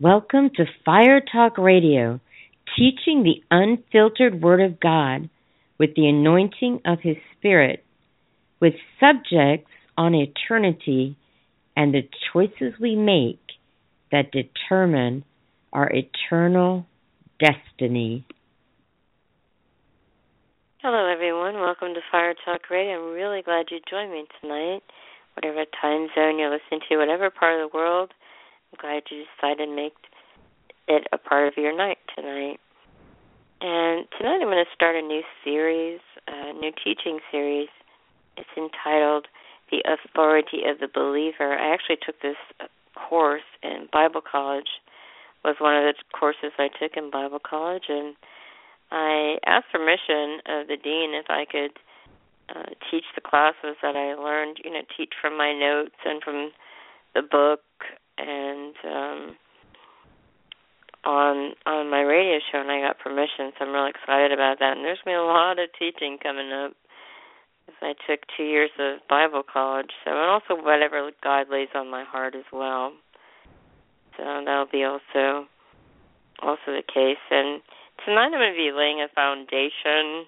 Welcome to Fire Talk Radio, teaching the unfiltered Word of God with the anointing of His Spirit, with subjects on eternity and the choices we make that determine our eternal destiny. Hello, everyone. Welcome to Fire Talk Radio. I'm really glad you joined me tonight. Whatever time zone you're listening to, whatever part of the world I'm glad you decided to make it a part of your night tonight. And tonight I'm going to start a new series, a new teaching series. It's entitled The Authority of the Believer. I actually took this course in Bible college. It was one of the courses I took in Bible college and I asked permission of the dean if I could uh, teach the classes that I learned, you know, teach from my notes and from the book and um on on my radio show and I got permission so I'm really excited about that. And there's been a lot of teaching coming up. I took two years of Bible college so and also whatever God lays on my heart as well. So that'll be also also the case. And tonight I'm going to be laying a foundation.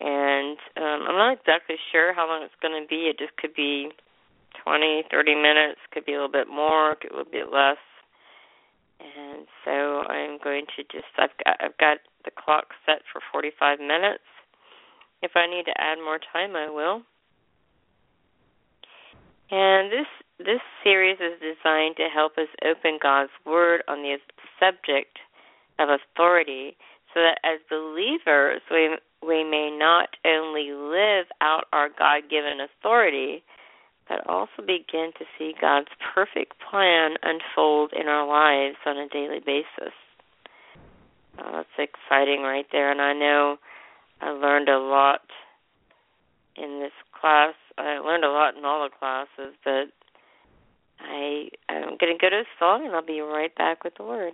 And um I'm not exactly sure how long it's going to be. It just could be twenty, thirty minutes, could be a little bit more, could be a little bit less. And so I'm going to just I've got I've got the clock set for 45 minutes. If I need to add more time, I will. And this this series is designed to help us open God's word on the subject of authority so that as believers we we may not only live out our God-given authority but also begin to see God's perfect plan unfold in our lives on a daily basis. Uh, that's exciting right there, and I know I learned a lot in this class. I learned a lot in all the classes, but I I'm going to go to a song, and I'll be right back with the word.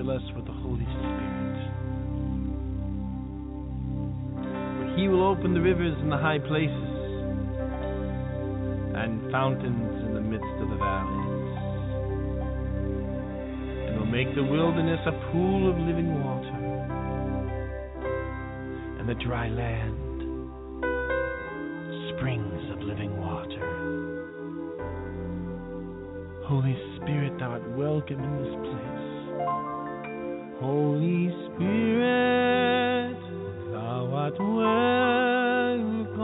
Fill us with the Holy Spirit. He will open the rivers in the high places and fountains in the midst of the valleys, and will make the wilderness a pool of living water, and the dry land springs of living water. Holy Spirit, thou art welcome in this place. Holy Spirit, thou art welcome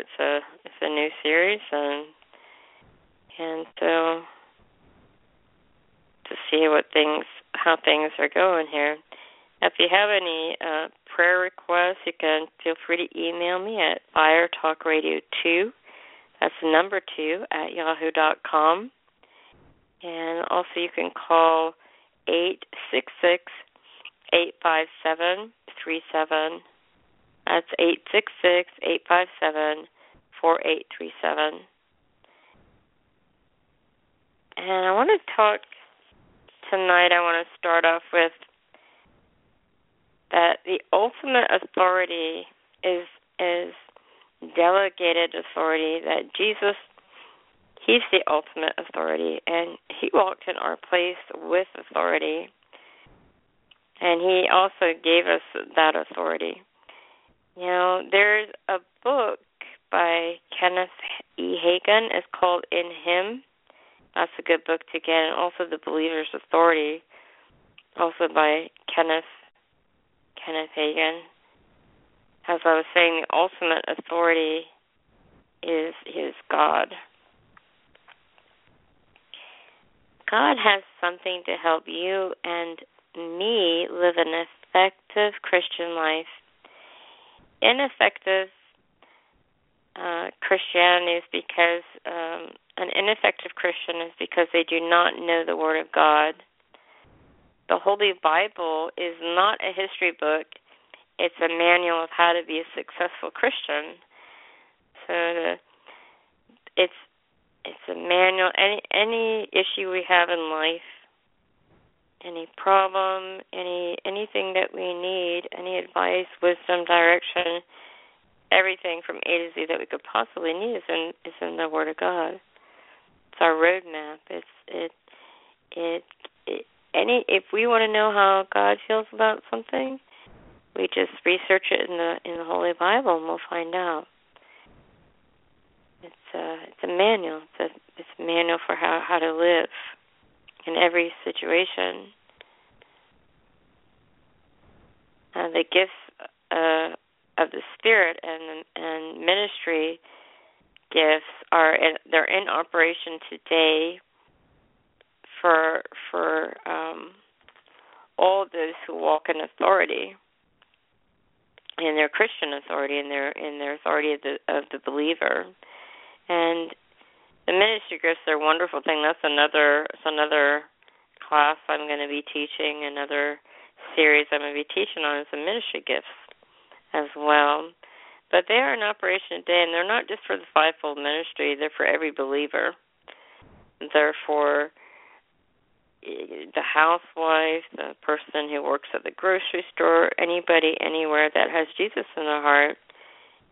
It's a it's a new series, and and so to see what things how things are going here. If you have any uh, prayer requests, you can feel free to email me at firetalkradio2. That's the number two at yahoo.com. And also, you can call eight six six eight five seven three seven. That's eight six six eight five seven four eight three seven. And I want to talk tonight. I want to start off with that the ultimate authority is is delegated authority that Jesus he's the ultimate authority and he walked in our place with authority and he also gave us that authority. You know, there's a book by Kenneth E. Hagin. It's called In Him. That's a good book to get, and also The Believer's Authority, also by Kenneth Kenneth Hagin. As I was saying, the ultimate authority is is God. God has something to help you and me live an effective Christian life. Ineffective uh, Christianity is because um, an ineffective Christian is because they do not know the Word of God the Holy Bible is not a history book. It's a manual of how to be a successful Christian. So the, it's it's a manual. Any any issue we have in life, any problem, any anything that we need, any advice, wisdom, direction, everything from A to Z that we could possibly need is in is in the Word of God. It's our roadmap. It's it it any if we want to know how God feels about something, we just research it in the in the Holy Bible and we'll find out. It's a it's a manual. It's a it's a manual for how how to live in every situation. Uh, the gifts uh, of the Spirit and and ministry gifts are in, they're in operation today for for um, all those who walk in authority, in their Christian authority, in their in their authority of the of the believer, and the ministry gifts are a wonderful thing. That's another it's another class I'm going to be teaching. Another series I'm going to be teaching on is the ministry gifts as well. But they are in operation today, and they're not just for the fivefold ministry. They're for every believer. They're for eh, the housewife, the person who works at the grocery store, anybody anywhere that has Jesus in their heart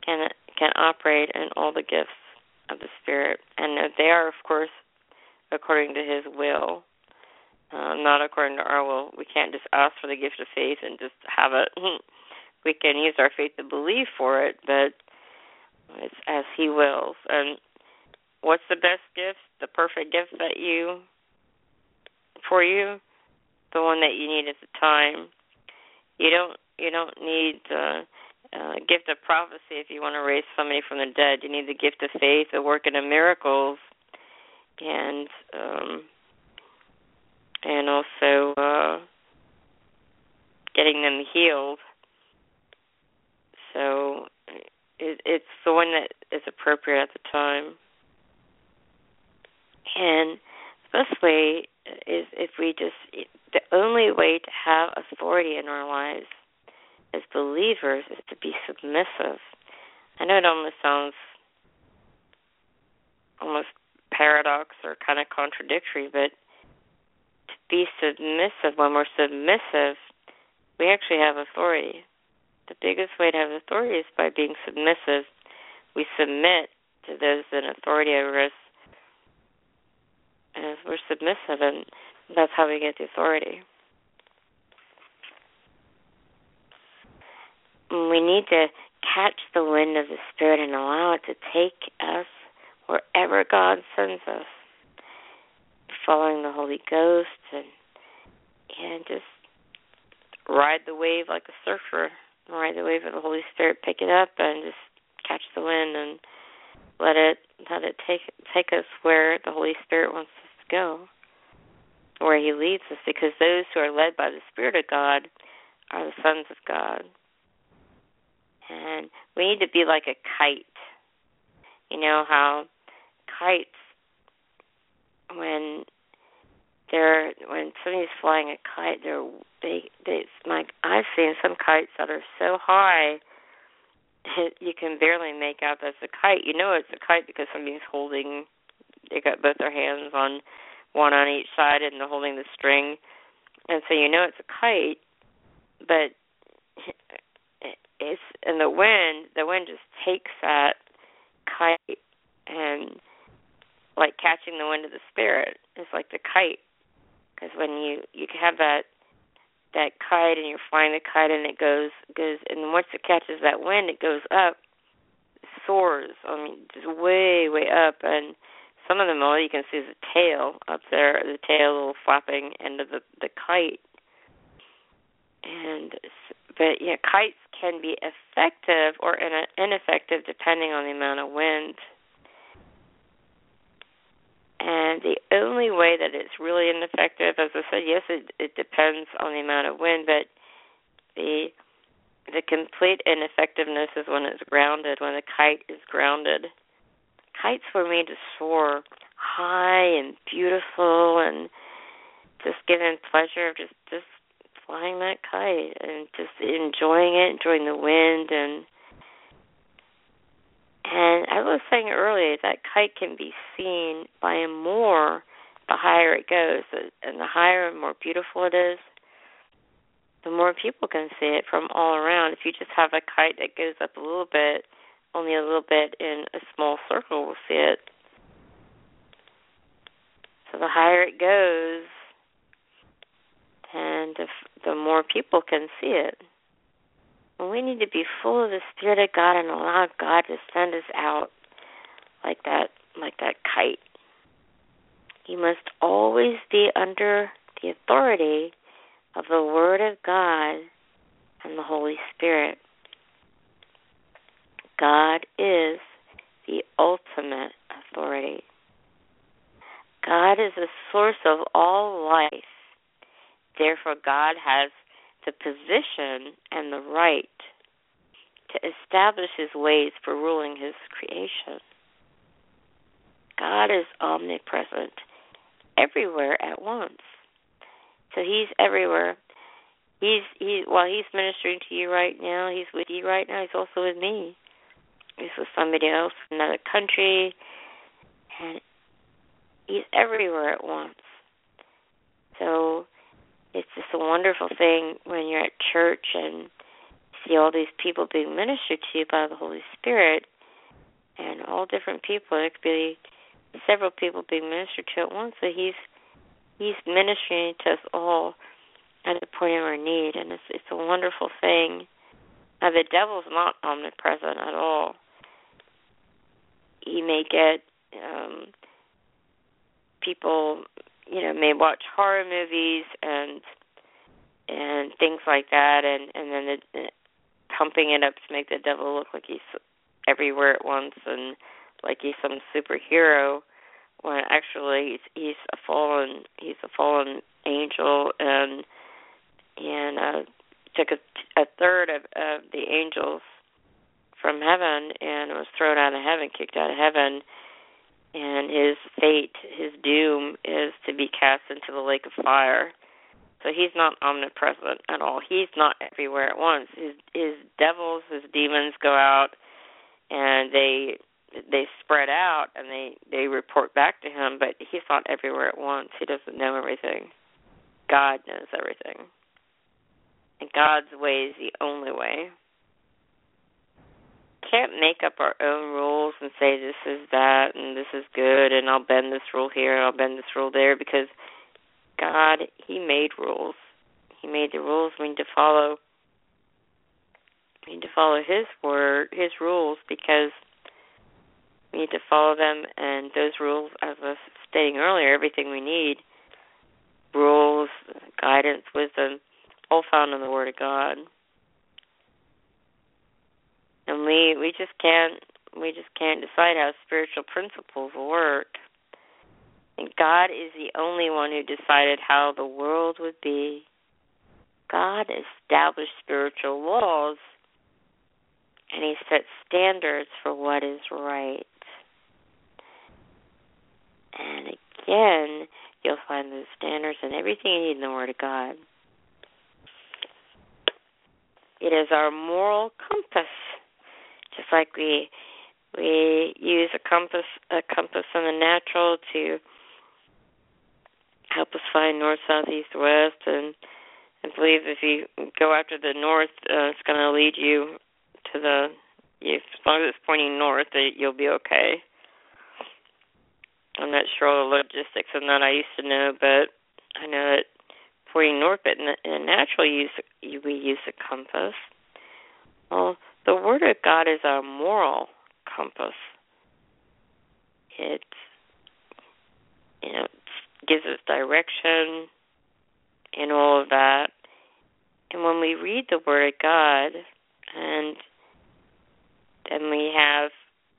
can can operate in all the gifts of the Spirit, and they are, of course, according to His will, uh, not according to our will. We can't just ask for the gift of faith and just have it. we can use our faith to believe for it, but it's as He wills. And what's the best gift? The perfect gift that you for you, the one that you need at the time. You don't you don't need the uh, gift of prophecy if you want to raise somebody from the dead. You need the gift of faith, the working of miracles, and um, and also uh, getting them healed. So it, it's the one that is appropriate at the time. And especially is if we just the only way to have authority in our lives as believers is to be submissive. I know it almost sounds almost paradox or kind of contradictory, but be submissive, when we're submissive, we actually have authority. The biggest way to have authority is by being submissive, we submit to those in authority over us as we're submissive, and that's how we get the authority. We need to catch the wind of the Spirit and allow it to take us wherever God sends us, following the Holy Ghost and and just ride the wave like a surfer, ride the wave of the Holy Spirit, pick it up and just catch the wind and let it let it take take us where the Holy Spirit wants us to go, where He leads us. Because those who are led by the Spirit of God are the sons of God, and we need to be like a kite. You know how kites when they're when somebody's flying a kite they're they they my I've seen some kites that are so high you can barely make out that's a kite. You know it's a kite because somebody's holding. They got both their hands on one on each side and they're holding the string, and so you know it's a kite. But it's and the wind. The wind just takes that kite and like catching the wind of the spirit. It's like the kite because when you you have that that kite and you're flying the kite and it goes goes and once it catches that wind it goes up soars i mean just way way up. And some of them all you can see is the tail up there the tail little flapping end of the the kite. And but yeah kites can be effective or ineffective depending on the amount of wind and the only way that it's really ineffective, as I said, yes, it, it depends on the amount of wind, but the the complete ineffectiveness is when it's grounded, when the kite is grounded. Kites were made to soar high and beautiful and just giving pleasure of just just flying that kite and just enjoying it, enjoying the wind and and I was saying earlier that kite can be seen by more the higher it goes, and the higher and more beautiful it is, the more people can see it from all around. If you just have a kite that goes up a little bit, only a little bit in a small circle will see it. So the higher it goes, and the, the more people can see it we need to be full of the Spirit of God and allow God to send us out like that, like that kite. You must always be under the authority of the Word of God and the Holy Spirit. God is the ultimate authority. God is the source of all life. Therefore, God has the position and the right to establish his ways for ruling his creation. God is omnipresent everywhere at once. So he's everywhere. He's he while he's ministering to you right now, he's with you right now, he's also with me. He's with somebody else in another country and he's everywhere at once. So it's just a wonderful thing when you're at church and see all these people being ministered to by the Holy Spirit and all different people. It could be several people being ministered to at once. So he's he's ministering to us all at the point of our need and it's it's a wonderful thing. Now the devil's not omnipresent at all. He may get um people you know may watch horror movies and and things like that and and then the, pumping it up to make the devil look like he's everywhere at once and like he's some superhero when actually he's he's a fallen he's a fallen angel and and uh took a, a third of, of the angels from heaven and was thrown out of heaven kicked out of heaven and his fate, his doom is to be cast into the lake of fire. So he's not omnipresent at all. He's not everywhere at once. His his devils, his demons go out and they they spread out and they they report back to him, but he's not everywhere at once. He doesn't know everything. God knows everything. And God's way is the only way. Can't make up our own rules and say this is that and this is good and I'll bend this rule here and I'll bend this rule there because God, He made rules. He made the rules we need to follow. We need to follow His word, His rules, because we need to follow them. And those rules, as I was stating earlier, everything we need rules, guidance, wisdom, all found in the Word of God. And we we just can't we just can't decide how spiritual principles work. And God is the only one who decided how the world would be. God established spiritual laws and he set standards for what is right. And again, you'll find those standards and everything you need in the Word of God. It is our moral compass, just like we we use a compass a compass in the natural to help us find north, south, east, west, and I believe if you go after the north, uh, it's going to lead you to the. If, as long as it's pointing north, that you'll be okay. I'm not sure all the logistics of that. I used to know, but I know that pointing north, but in, in natural use, we use a compass. Well, the Word of God is our moral compass. It, you know, gives us direction and all of that. And when we read the Word of God, and then we have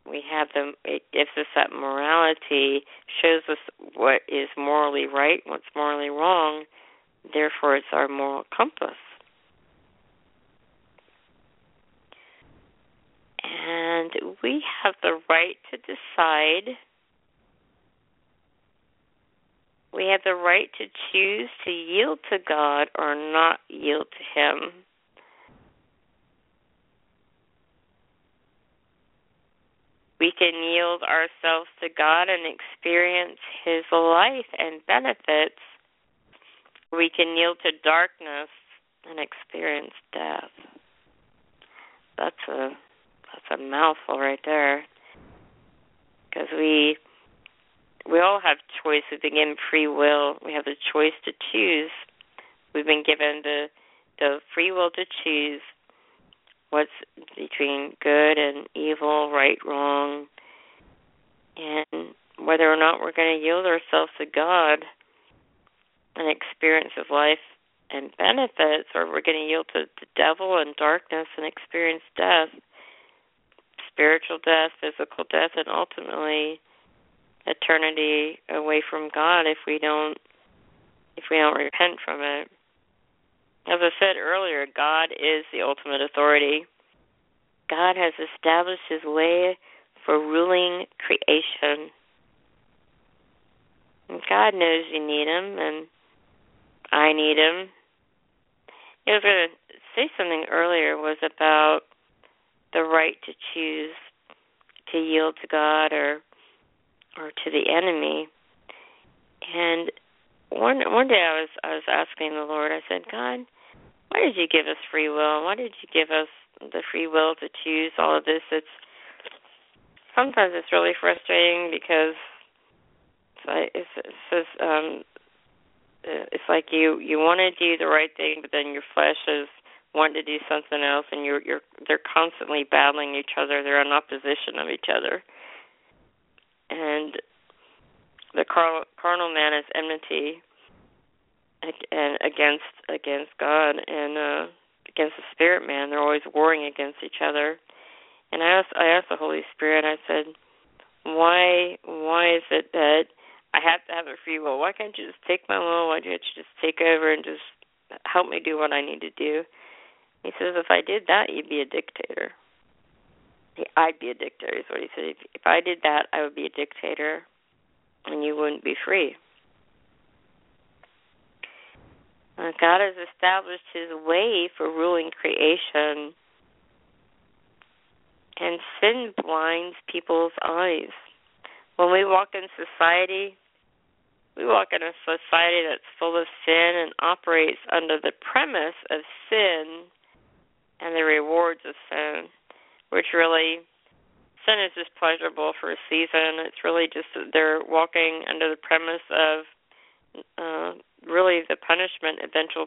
we have them it gives us that morality shows us what is morally right what's morally wrong therefore it's our moral compass and we have the right to decide we have the right to choose to yield to God or not yield to him we can yield ourselves to God and experience His life and benefits. We can yield to darkness and experience death. That's a that's a mouthful right there. Because we we all have choice. We've been given free will. We have the choice to choose. We've been given the the free will to choose what's between good and evil, right, wrong, and whether or not we're going to yield ourselves to God and experience of life and benefits, or we're going to yield to the devil and darkness and experience death, spiritual death, physical death, and ultimately eternity away from God if we don't if we don't repent from it. As I said earlier, God is the ultimate authority. God has established his way for ruling creation. And God knows you need him, and I need him. I was going to say something earlier was about the right to choose to yield to God or or to the enemy. And one one day I was I was asking the Lord, I said, God, why did you give us free will? Why did you give us the free will to choose all of this? It's sometimes it's really frustrating because it's like it's, it's just, um it's like you you want to do the right thing, but then your flesh is wanting to do something else, and you're you're they're constantly battling each other. They're in opposition of each other, and the carnal, man is enmity and against against God and uh against the spirit man. They're always warring against each other. And I asked I asked the Holy Spirit, I said, Why why is it that I have to have a free will? Why can't you just take my will? Why can't you just take over and just help me do what I need to do? He says, If I did that you'd be a dictator. I'd be a dictator is what he said. If, if I did that I would be a dictator and you wouldn't be free. Uh, God has established his way for ruling creation, and sin blinds people's eyes. When we walk in society, we walk in a society that's full of sin and operates under the premise of sin and the rewards of sin. which really sin is just pleasurable for a season. It's really just they're walking under the premise of uh, really the punishment, eventual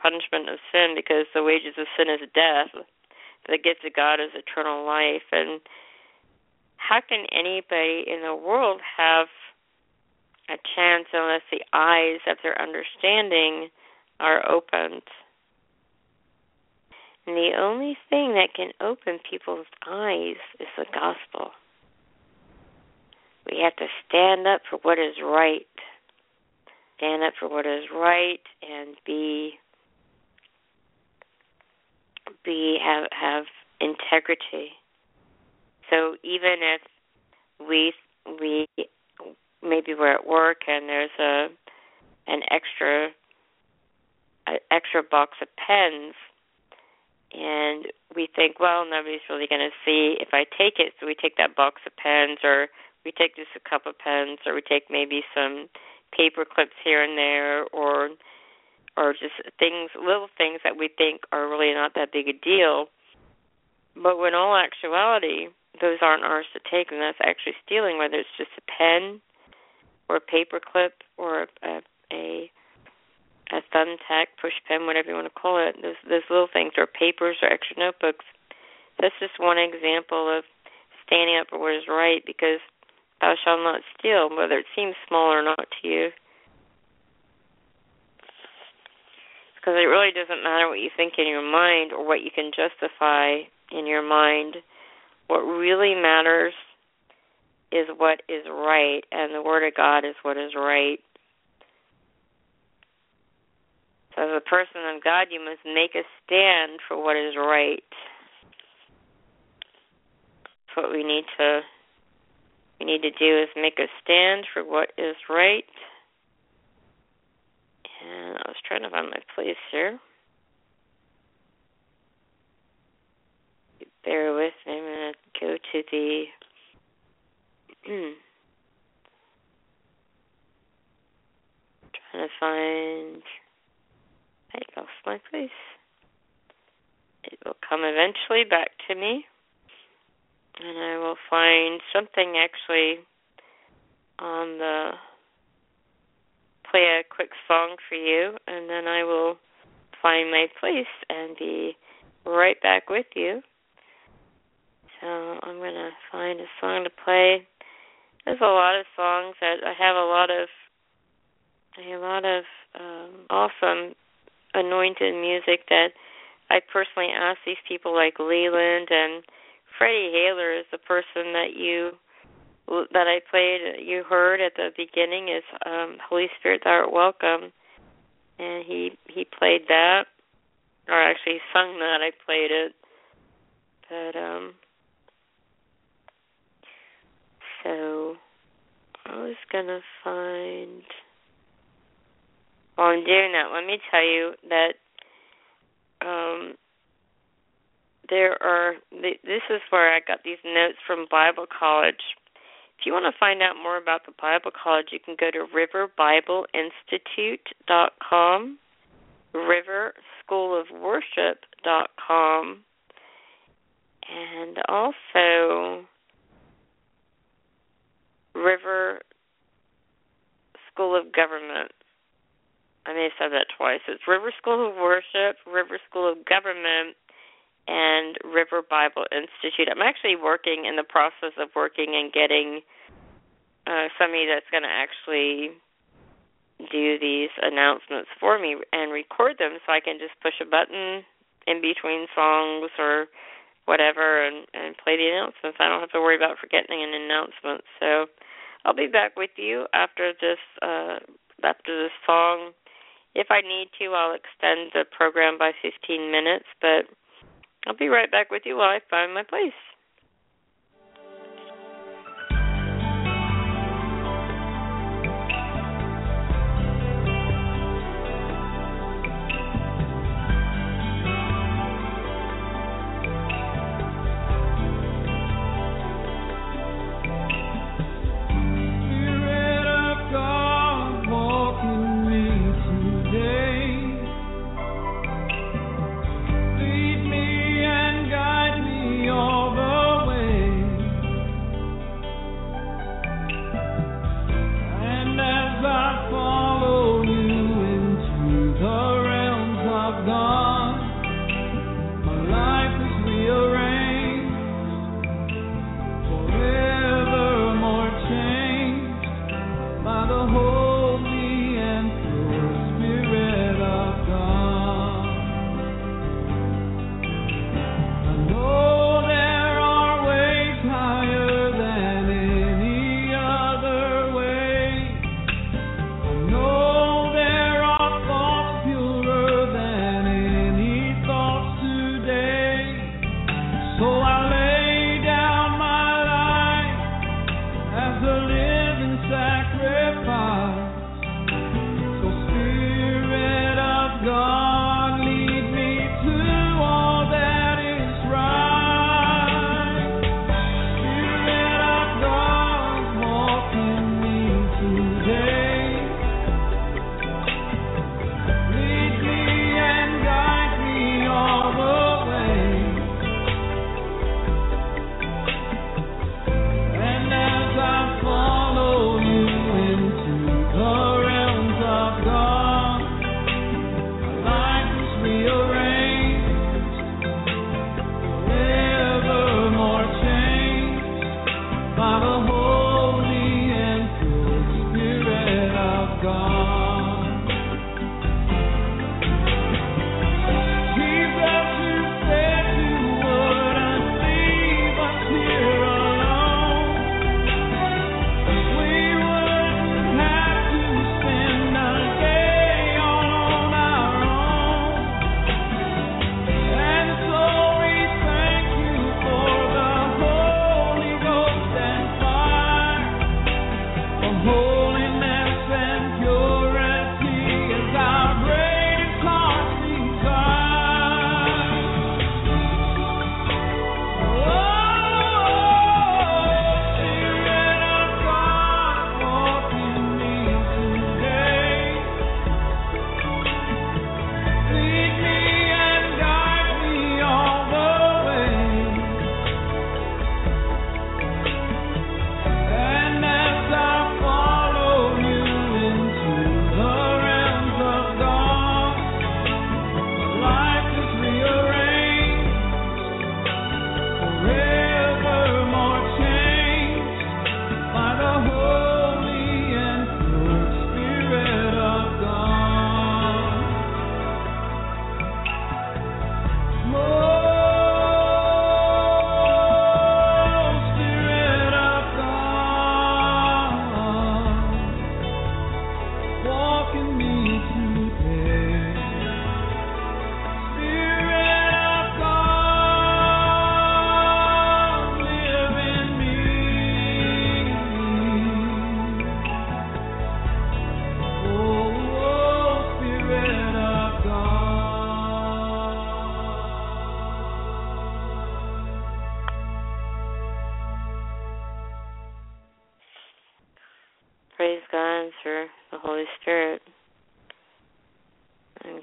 punishment of sin, because the wages of sin is death. The gift of God is eternal life. And how can anybody in the world have a chance unless the eyes of their understanding are opened? And the only thing that can open people's eyes is the gospel. We have to stand up for what is right. Stand up for what is right and be be have have integrity. So even if we we maybe we're at work and there's a an extra an extra box of pens and we think, well, nobody's really going to see if I take it. So we take that box of pens, or we take just a couple of pens, or we take maybe some paper clips here and there, or or just things, little things that we think are really not that big a deal. But when all actuality, those aren't ours to take, and that's actually stealing. Whether it's just a pen, or a paper clip, or a, a a thumbtack, push pen, whatever you want to call it. Those those little things, or papers, or extra notebooks. That's just one example of standing up for what is right, because thou shalt not steal, whether it seems small or not to you. Because it really doesn't matter what you think in your mind or what you can justify in your mind. What really matters is what is right, and the Word of God is what is right. So, as a person of God, you must make a stand for what is right. That's what we need to we need to do is make a stand for what is right. And I was trying to find my place here. Bear with me. I'm going to go to the. Hmm. trying to find. I lost my. It will come eventually back to me. And I will find something actually on the play a quick song for you and then I will find my place and be right back with you. So I'm going to find a song to play. There's a lot of songs that I have a lot of a lot of um, awesome anointed music that I personally ask these people like Leland and Freddie Haler is the person that you that I played you heard at the beginning is um Holy Spirit thou art welcome. And he he played that or actually sung that I played it. But um so I was gonna find while I'm doing that let me tell you that um there are this is where I got these notes from Bible College. If you want to find out more about the Bible College, you can go to riverbibleinstitute.com, riverschoolofworship.com, and also River School of Government. I may have said that twice. It's River School of Worship, River School of Government, and River Bible Institute. I'm actually working in the process of working and getting uh, somebody that's going to actually do these announcements for me and record them so I can just push a button in between songs or whatever and, and play the announcements. I don't have to worry about forgetting an announcement. So I'll be back with you after this uh, after this song. If I need to, I'll extend the program by 15 minutes, but I'll be right back with you while I find my place.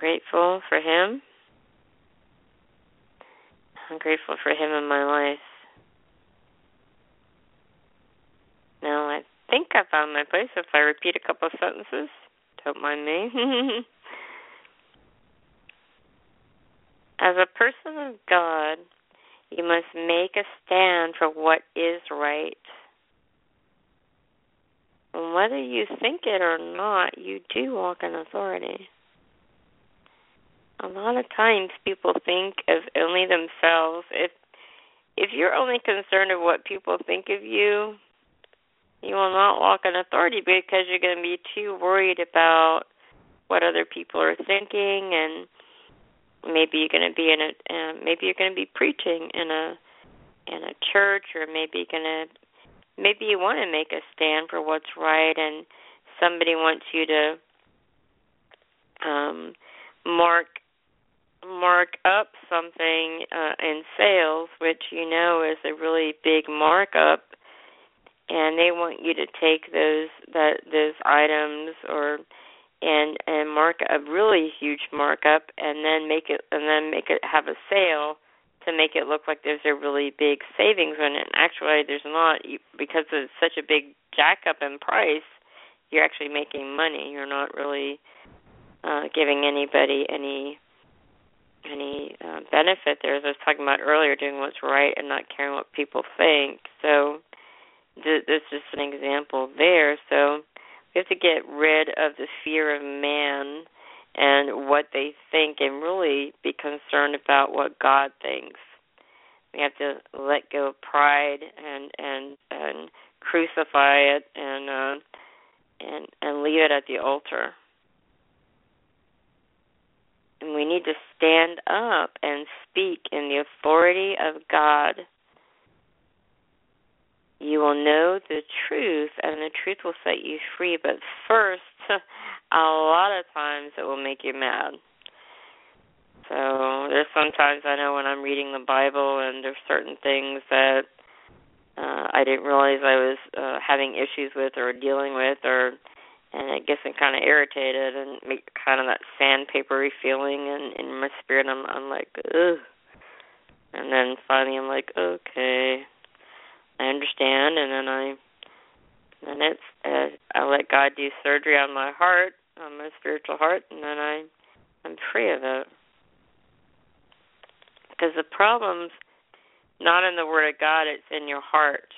Grateful for Him. I'm grateful for Him in my life. Now, I think I found my place. If I repeat a couple of sentences, don't mind me. As a person of God, you must make a stand for what is right. And whether you think it or not, you do walk in authority. A lot of times people think of only themselves. If if you're only concerned of what people think of you, you will not walk in authority because you're going to be too worried about what other people are thinking and maybe you're going to be in a uh, maybe you're going to be preaching in a in a church or maybe you're going to maybe you want to make a stand for what's right and somebody wants you to um mark mark up something uh in sales which you know is a really big markup and they want you to take those that those items or and and mark a really huge markup and then make it and then make it have a sale to make it look like there's a really big savings when in actually there's not. Because it's such a big jack up in price you're actually making money. You're not really uh giving anybody any any uh, benefit there as I was talking about earlier doing what's right and not caring what people think so th- this is just an example there so we have to get rid of the fear of man and what they think and really be concerned about what God thinks. We have to let go of pride and and and crucify it and uh and and leave it at the altar. And we need to stand up and speak in the authority of God you will know the truth, and the truth will set you free. But first, a lot of times it will make you mad. So there's sometimes I know when I'm reading the Bible, and there's certain things that uh, I didn't realize I was uh, having issues with or dealing with, or and it gets me kind of irritated and make kind of that sandpapery feeling in in my spirit. I'm I'm like, ugh. And then finally, I'm like, okay, I understand, and then I then it's uh, I let God do surgery on my heart, on my spiritual heart, and then I I'm free of it. Because the problem's not in the Word of God; it's in your heart.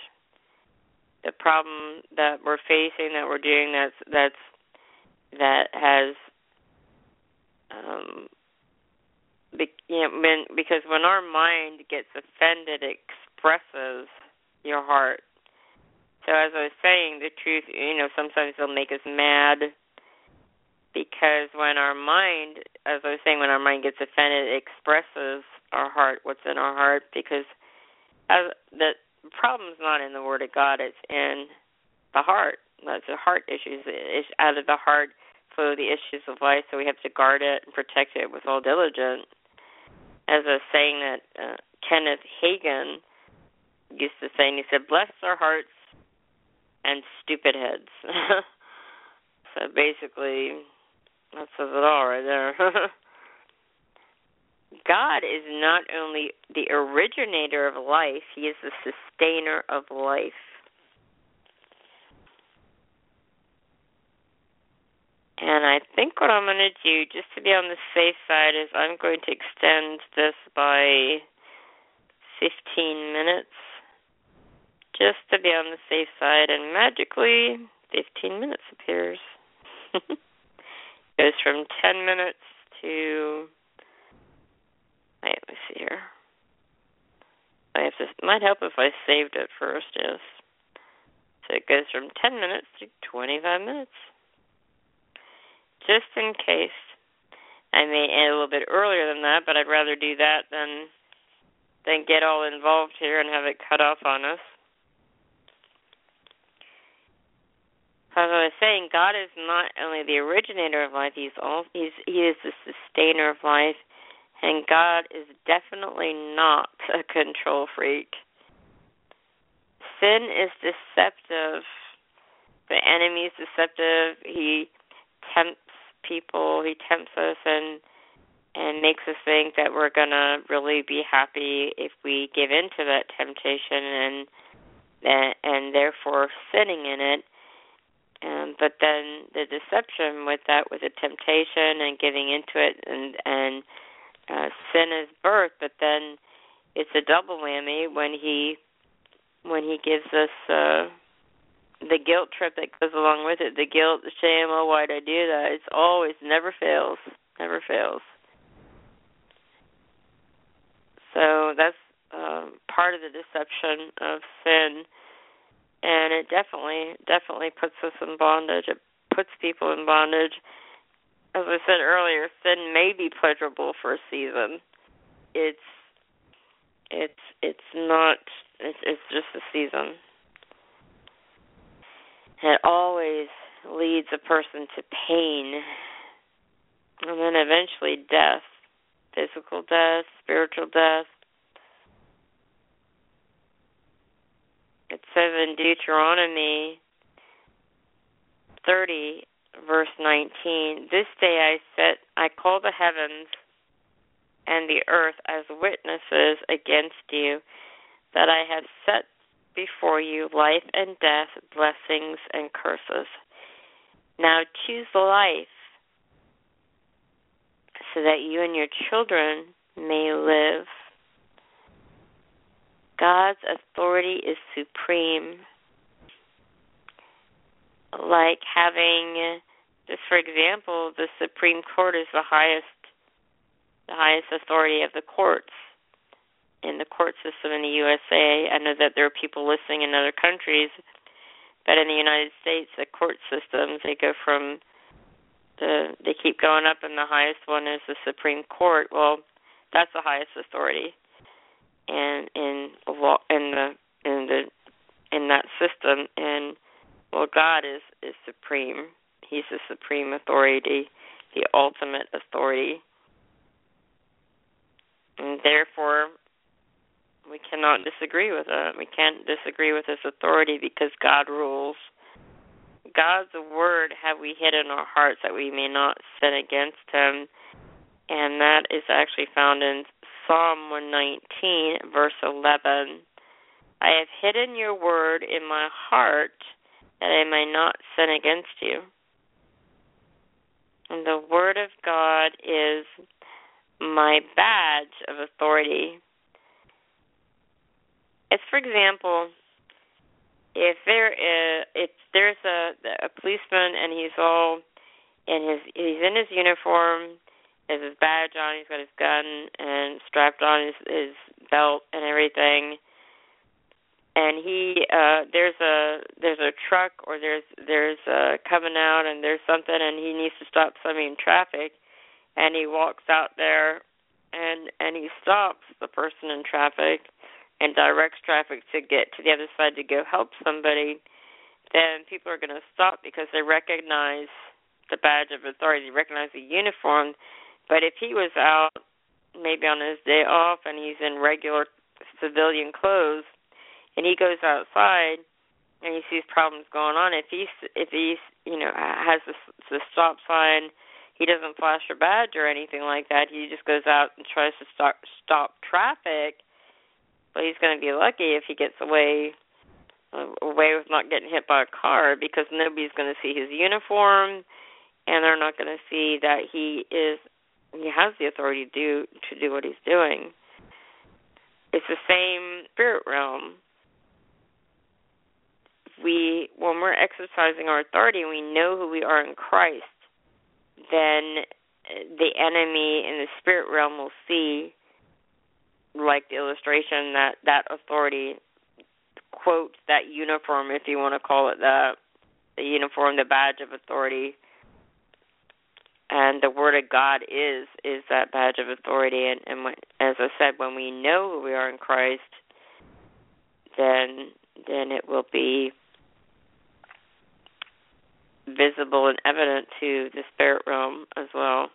The problem that we're facing, that we're doing, that's that's that has um be, you know, when because when our mind gets offended, it expresses your heart. So as I was saying, the truth, you know, sometimes it'll make us mad because when our mind, as I was saying, when our mind gets offended, it expresses our heart, what's in our heart, because as the problem's not in the Word of God; it's in the heart. That's the heart issues. It's out of the heart flow the issues of life. So we have to guard it and protect it with all diligence. As was saying that uh, Kenneth Hagin used to say, and he said, "Bless our hearts and stupid heads." so basically, that says it all right there. God is not only the originator of life; He is the sustainer of life. And I think what I'm going to do, just to be on the safe side, is I'm going to extend this by 15 minutes just to be on the safe side, and magically, 15 minutes appears. It goes from 10 minutes to. Wait, let me see here. I have to. Might help if I saved it first. Yes. So it goes from 10 minutes to 25 minutes. Just in case. I may end a little bit earlier than that, but I'd rather do that than than get all involved here and have it cut off on us. As I was saying, God is not only the originator of life; He's all He's He is the sustainer of life, and God is definitely not a control freak. Sin is deceptive, the enemy is deceptive. He tempts people. He tempts us and and makes us think that we're gonna really be happy if we give in to that temptation and and, and therefore sinning in it. Um, but then the deception with that, with the temptation and giving into it, and and uh, sin is birth. But then it's a double whammy when he when he gives us uh, the guilt trip that goes along with it. The guilt, the shame. Oh, why'd I do that? It's always never fails, never fails. So that's um, part of the deception of sin, and it definitely definitely puts us in bondage. It puts people in bondage. As I said earlier, sin may be pleasurable for a season. It's it's it's not. It's it's just a season. It always leads a person to pain, and then eventually death physical death, spiritual death. It says in Deuteronomy 30, verse 19, This day I set, I call the heavens and the earth as witnesses against you, that I have set before you life and death, blessings and curses. Now choose life so that you and your children may live. God's authority is supreme. Like having, just for example, the Supreme Court is the highest, the highest authority of the courts in the court system in the USA. I know that there are people listening in other countries, but in the United States, the court systems they go from the they keep going up, and the highest one is the Supreme Court. Well, that's the highest authority, and in law in the in the in that system, and well, God is is supreme. He's the supreme authority, the ultimate authority, and therefore we cannot disagree with it. We can't disagree with his authority because God rules. God's word have we hid in our hearts that we may not sin against him. And that is actually found in Psalm 119, verse 11. I have hidden your word in my heart that I may not sin against you. And the word of God is my badge of authority. It's, for example, if there is if there's a a policeman and he's all in his he's in his uniform, has his badge on, he's got his gun and strapped on his his belt and everything. And he uh there's a there's a truck or there's there's uh coming out and there's something and he needs to stop somebody in traffic. And he walks out there and and he stops the person in traffic and directs traffic to get to the other side to go help somebody, then people are going to stop because they recognize the badge of authority, they recognize the uniform. But if he was out maybe on his day off and he's in regular civilian clothes and he goes outside and he sees problems going on, if he's if he's you know has the, stop sign, he doesn't flash a badge or anything like that. He just goes out and tries to stop stop traffic but he's going to be lucky if he gets away away with not getting hit by a car because nobody's going to see his uniform and they're not going to see that he is he has the authority to do to do what he's doing. It's the same spirit realm. We when we're exercising our authority and we know who we are in Christ, then uh, the enemy in the spirit realm will see like the illustration that that authority quote that uniform, if you want to call it that, the uniform, the badge of authority, and the word of God is is that badge of authority. And, and when, as I said, when we know who we are in Christ, then then it will be visible and evident to the spirit realm as well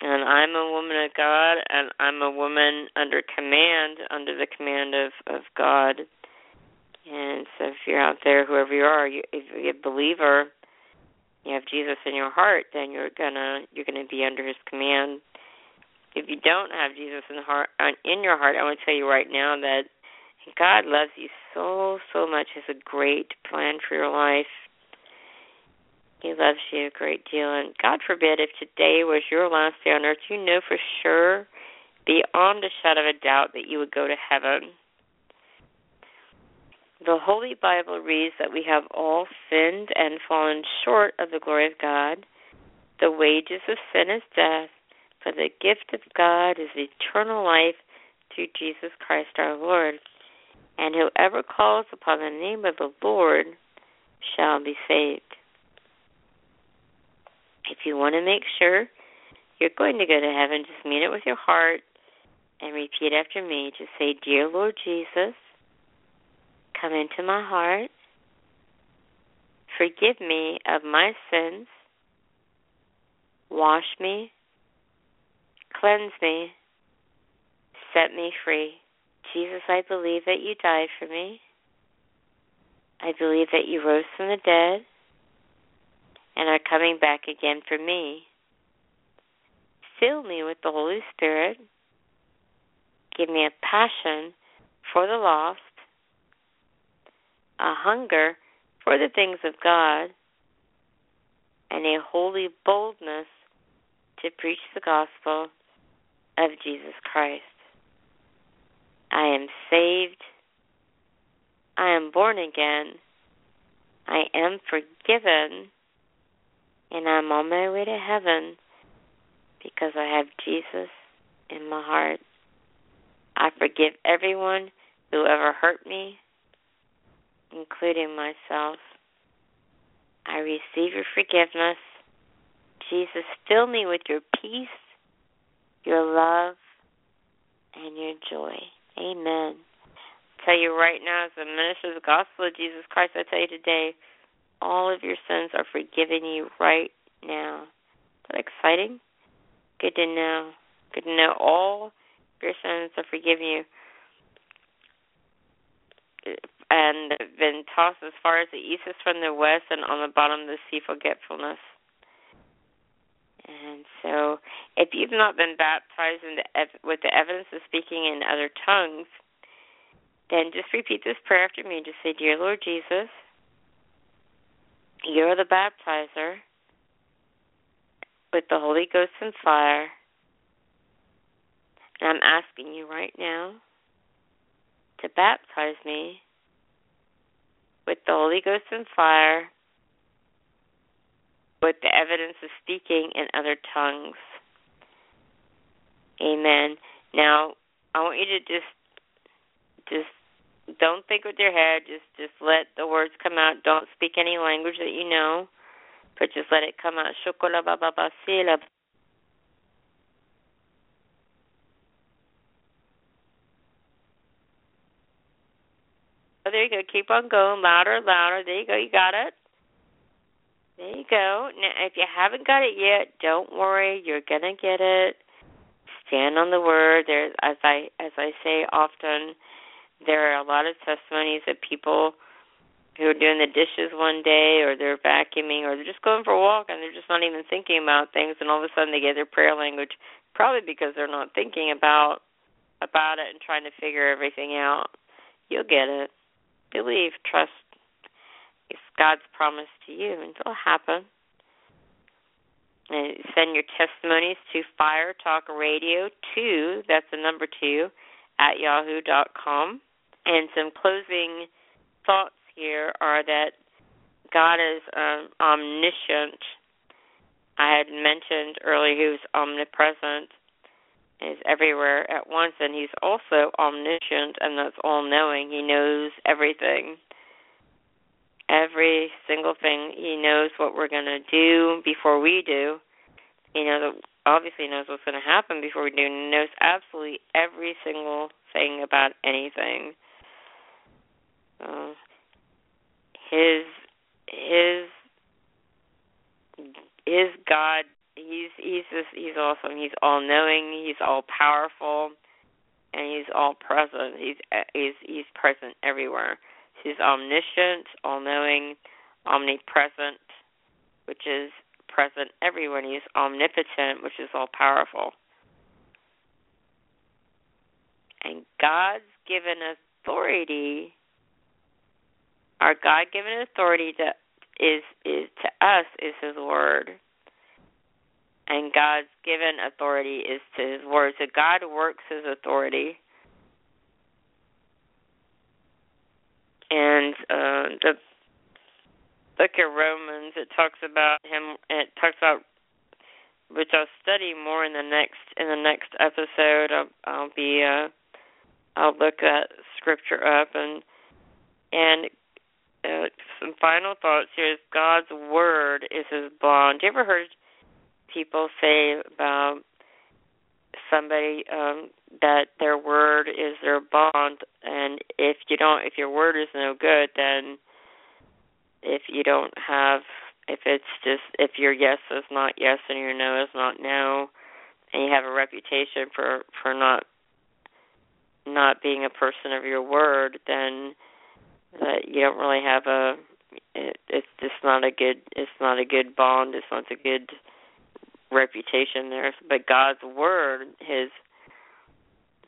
and I'm a woman of God, and I'm a woman under command, under the command of of God. And so if you're out there, whoever you are, you, if you're a believer, you have Jesus in your heart, then you're gonna you're gonna be under His command. If you don't have Jesus in the heart uh, in your heart, I want to tell you right now that God loves you so so much. Has a great plan for your life. He loves you a great deal, and God forbid if today was your last day on earth, you know for sure, beyond a shadow of a doubt, that you would go to heaven. The Holy Bible reads that we have all sinned and fallen short of the glory of God. The wages of sin is death, but the gift of God is eternal life through Jesus Christ our Lord. And whoever calls upon the name of the Lord shall be saved. If you want to make sure you're going to go to heaven, just mean it with your heart and repeat after me. Just say, Dear Lord Jesus, come into my heart. Forgive me of my sins. Wash me. Cleanse me. Set me free. Jesus, I believe that you died for me. I believe that you rose from the dead and are coming back again for me. Fill me with the Holy Spirit. Give me a passion for the lost, a hunger for the things of God, and a holy boldness to preach the gospel of Jesus Christ. I am saved. I am born again. I am forgiven. And I'm on my way to heaven because I have Jesus in my heart. I forgive everyone who ever hurt me, including myself. I receive your forgiveness. Jesus, fill me with your peace, your love, and your joy. Amen. I tell you right now, as a minister of the gospel of Jesus Christ, I tell you today, all of your sins are forgiven you right now. Is that exciting? Good to know. Good to know all your sins are forgiven you and been tossed as far as the east is from the west and on the bottom of the sea forgetfulness. And so, if you've not been baptized in the, with the evidence of speaking in other tongues, then just repeat this prayer after me. Just say, Dear Lord Jesus, you're the baptizer with the Holy Ghost and fire. And I'm asking you right now to baptize me with the Holy Ghost and fire with the evidence of speaking in other tongues. Amen. Now, I want you to just just don't think with your head, just just let the words come out. Don't speak any language that you know, but just let it come out. Shokola. Oh, there you go. Keep on going, louder, louder. There you go. You got it. There you go. Now, if you haven't got it yet, don't worry. You're gonna get it. Stand on the word. There's, as I as I say often, there are a lot of testimonies of people who are doing the dishes one day, or they're vacuuming, or they're just going for a walk, and they're just not even thinking about things, and all of a sudden they get their prayer language. Probably because they're not thinking about about it and trying to figure everything out. You'll get it. Believe, trust, it's God's promise to you, and it'll happen. And send your testimonies to Fire Talk Radio 2, that's the number 2, at yahoo.com. And some closing thoughts here are that God is um, omniscient. I had mentioned earlier he was omnipresent, is everywhere at once, and he's also omniscient, and that's all knowing. He knows everything every single thing. He knows what we're going to do before we do. He knows obviously knows what's going to happen before we do. He knows absolutely every single thing about anything. Uh, his his his God. He's he's just, he's awesome. He's all knowing. He's all powerful, and he's all present. He's he's he's present everywhere. He's omniscient, all knowing, omnipresent, which is present everywhere. And he's omnipotent, which is all powerful. And God's given authority, our God given authority to is is to us is his word. And God's given authority is to his word. So God works his authority. And uh, the book of Romans, it talks about him. It talks about which I'll study more in the next in the next episode. I'll, I'll be uh, I'll look that scripture up and and uh, some final thoughts here is God's word is his bond. You ever heard people say about somebody um that their word is their bond and if you don't if your word is no good then if you don't have if it's just if your yes is not yes and your no is not no and you have a reputation for for not not being a person of your word, then that you don't really have a it, it's just not a good it's not a good bond it's not a good reputation there. But god's word his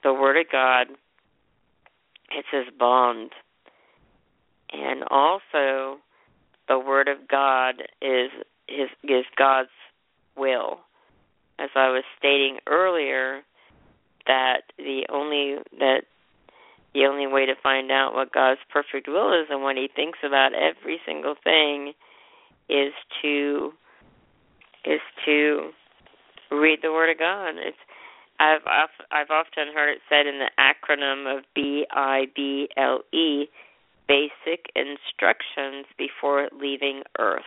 the word of god it's his bond. And also the word of god is his is god's will. As i was stating earlier that the only that the only way to find out what God's perfect will is and what he thinks about every single thing is to is to read the word of God. It's I've I've often heard it said in the acronym of B I B L E basic instructions before leaving earth.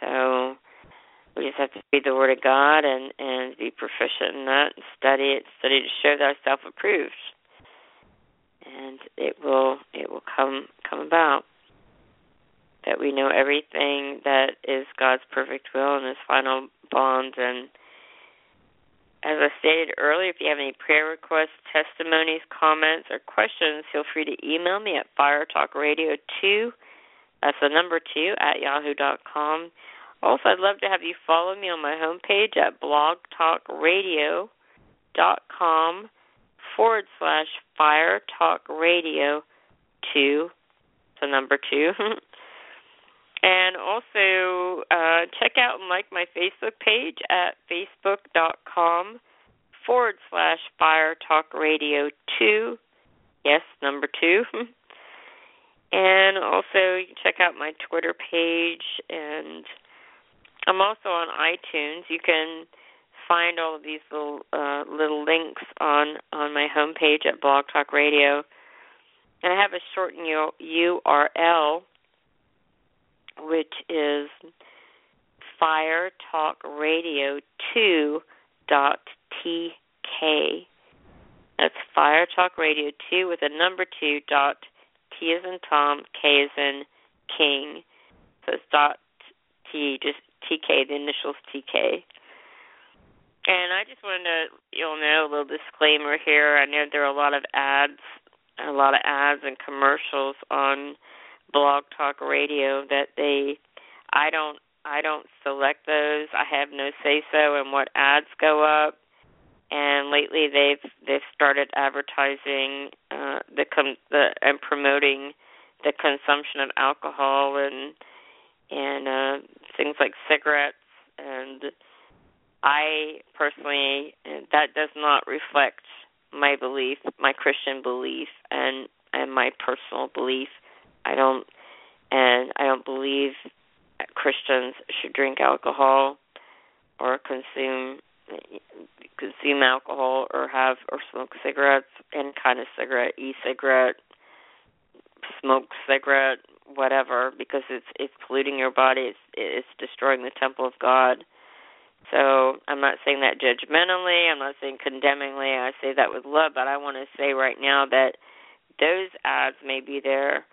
So we just have to read the Word of God and and be proficient in that and study it, study to show thyself approved, and it will it will come come about that we know everything that is God's perfect will and His final bond. And as I stated earlier, if you have any prayer requests, testimonies, comments, or questions, feel free to email me at firetalkradio2. That's the number two at yahoo dot com also, I'd love to have you follow me on my homepage at blogtalkradio.com forward slash fire talk radio two, so number two. and also uh, check out and like my Facebook page at facebook.com forward slash fire talk radio two. Yes, number two. and also you can check out my Twitter page and I'm also on iTunes. You can find all of these little uh, little links on on my homepage at Blog Talk Radio, and I have a shortened URL, which is firetalkradio2 dot tk. That's firetalkradio 2 with a number 2 dot T is in Tom, K is in King. So it's dot T, just TK, the initials TK. And I just wanted to, you'll know, a little disclaimer here. I know there are a lot of ads, a lot of ads and commercials on Blog Talk Radio that they, I don't, I don't select those. I have no say so in what ads go up. And lately, they've they've started advertising uh, the com- the and promoting the consumption of alcohol and and uh, things like cigarettes. And I personally, that does not reflect my belief, my Christian belief, and and my personal belief. I don't, and I don't believe Christians should drink alcohol or consume consume alcohol or have or smoke cigarettes, any kind of cigarette, e-cigarette, smoke cigarette, whatever because it's it's polluting your body it's it's destroying the temple of god. So i'm not saying that judgmentally i'm not saying condemningly i say that with love but i want to say right now that those ads may be there.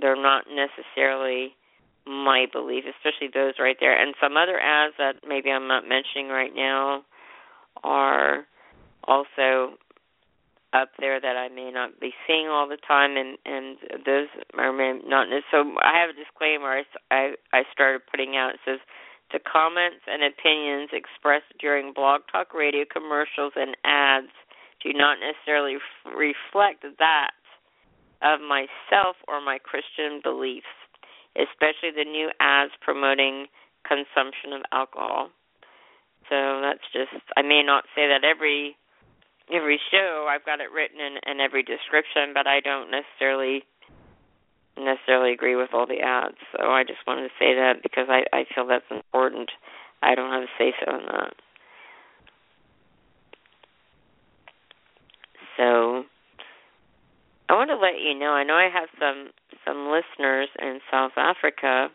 They're not necessarily my belief especially those right there. And some other ads that maybe i'm not mentioning right now are also up there that I may not be seeing all the time, and and those are not. So I have a disclaimer. I I, I started putting out. It says the comments and opinions expressed during Blog Talk Radio commercials and ads do not necessarily f- reflect that of myself or my Christian beliefs, especially the new ads promoting consumption of alcohol. So that's just I may not say that every every show I've got it written in, in every description, but I don't necessarily necessarily agree with all the ads. So I just wanted to say that because I, I feel that's important. I don't have a say so in that. So I want to let you know. I know I have some some listeners in South Africa,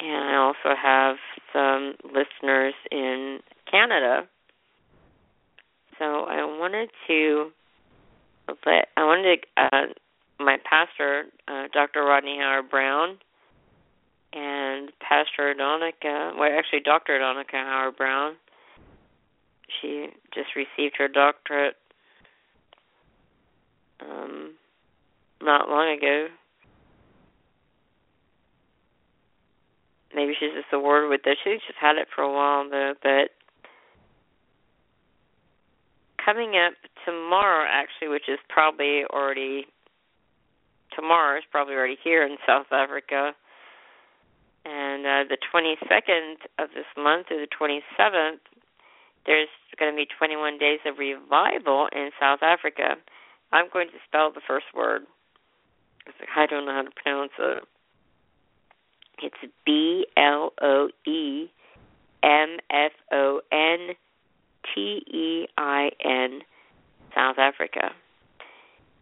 and I also have some listeners in Canada. So I wanted to let I wanted to uh, my pastor, uh, Dr. Rodney Howard Browne, and Pastor Adonica, well, actually, Dr. Adonica Howard Browne. She just received her doctorate um, not long ago. Maybe she's just awarded with this. She's just had it for a while though, but coming up tomorrow actually, which is probably already tomorrow is probably already here in South Africa. And uh, the 22nd of this month through the 27th, there's going to be 21 days of revival in South Africa. I'm going to spell the first word. I don't know how to pronounce it. It's B L O E M F O N T E I N, South Africa.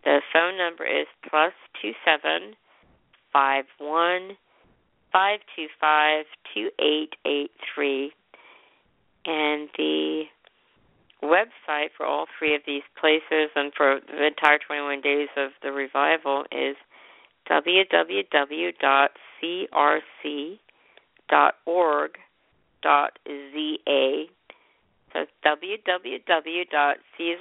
The phone number is plus two seven five one five two five two eight eight three, and the website for all three of these places and for the entire 21 days of the revival is www.crc.org.za. So www.c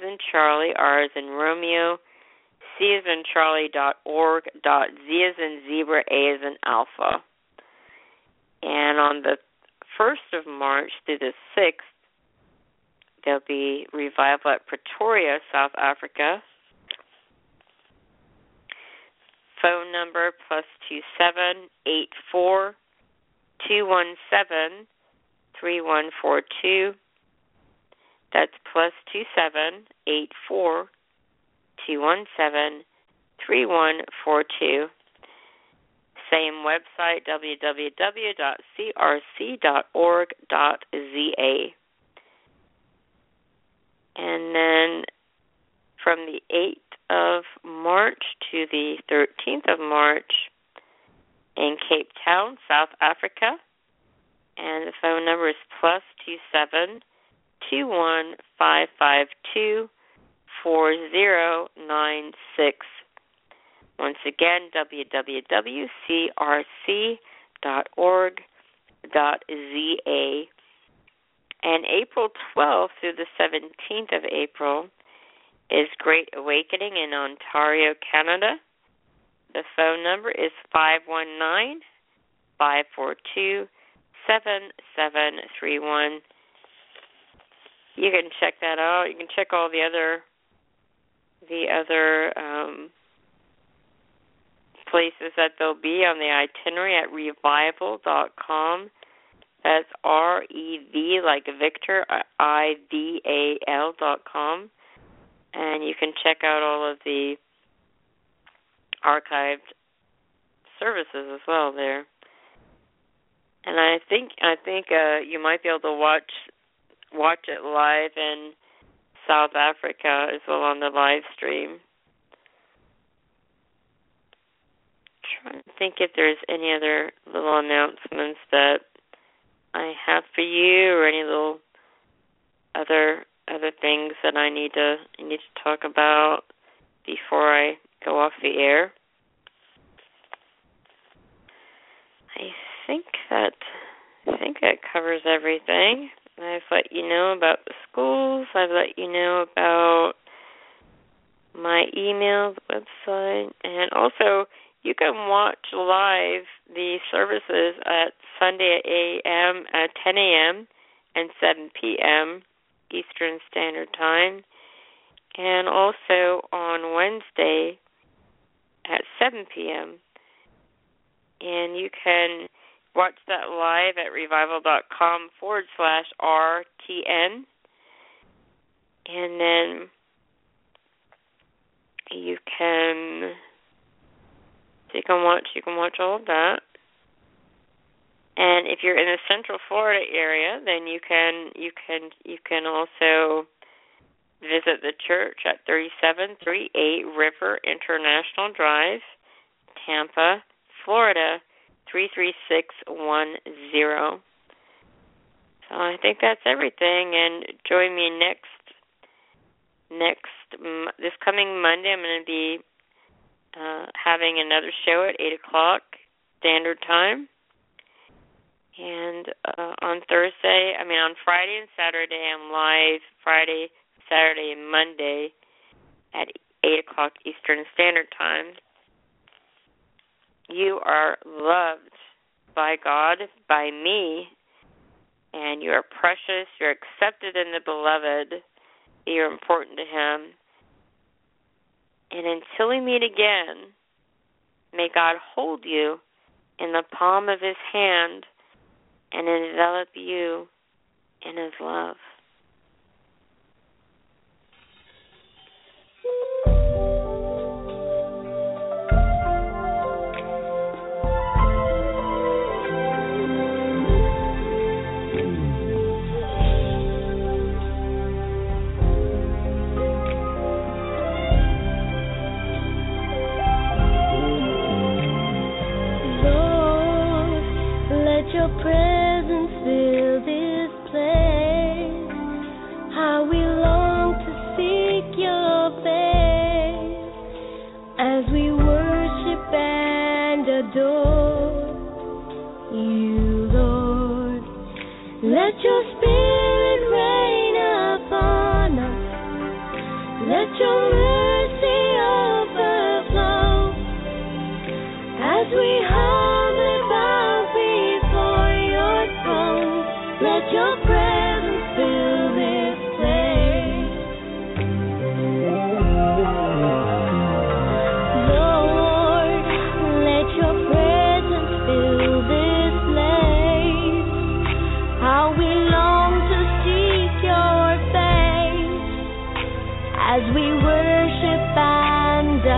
as in zebra, A is in alpha. And on the first of March through the sixth, there'll be revival at Pretoria, South Africa. Phone number plus two seven eight four two one seven three one four two. That's plus two seven eight four two one seven three one four two. Same website www.crc.org.za. And then from the 8th of March to the 13th of March in Cape Town, South Africa. And the phone number is plus two seven two one five five two 4096. Once again, www.crc.org.za. And April 12th through the 17th of April is Great Awakening in Ontario, Canada. The phone number is 519 542 7731. You can check that out. You can check all the other the other um, places that they'll be on the itinerary at revival.com. That's R E V like Victor I V A L dot com, and you can check out all of the archived services as well there. And I think I think uh, you might be able to watch watch it live in South Africa as well on the live stream. Trying to think if there's any other little announcements that I have for you or any little other other things that I need to I need to talk about before I go off the air. I think that I think that covers everything. I've let you know about the schools. I've let you know about my email, the website, and also you can watch live the services at Sunday at a.m. at 10 a.m. and 7 p.m. Eastern Standard Time, and also on Wednesday at 7 p.m. And you can watch that live at revival.com forward slash RTN. And then you can you can watch you can watch all of that. And if you're in the Central Florida area, then you can you can you can also visit the church at 3738 River International Drive, Tampa, Florida 33610. So I think that's everything and join me next next this coming Monday I'm going to be uh, having another show at 8 o'clock standard time. And uh, on Thursday, I mean, on Friday and Saturday, I'm live Friday, Saturday, and Monday at 8 o'clock Eastern Standard Time. You are by God, by me, and you are precious. You're accepted in the beloved. You're important to Him. And until we meet again, may God hold you in the palm of his hand and envelop you in his love.